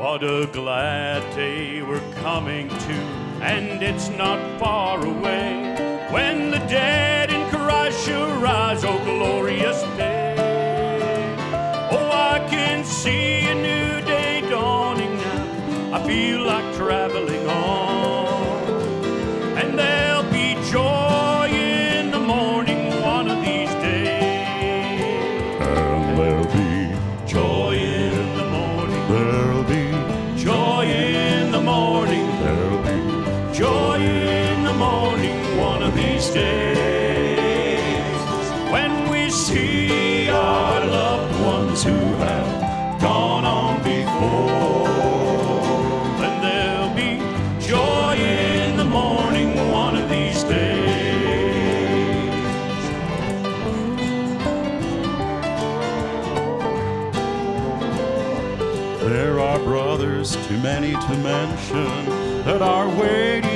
What a glad day we're coming to, and it's not far away. When the dead in Christ shall rise, oh glorious day. Oh, I can see a new day dawning now. I feel like Joy in the morning one of these days. When we see our loved ones who have gone on before. Then there'll be joy in the morning one of these days. There are brothers, too many to mention, that are waiting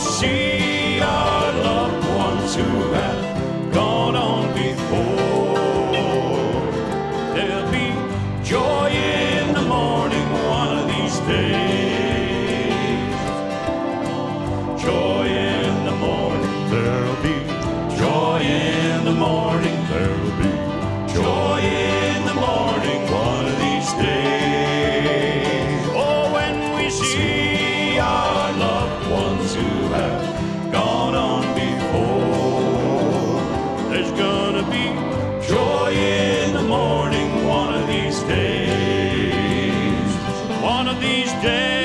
See our loved ones who have gone on before? There'll be joy in the morning one of these days. one of these days.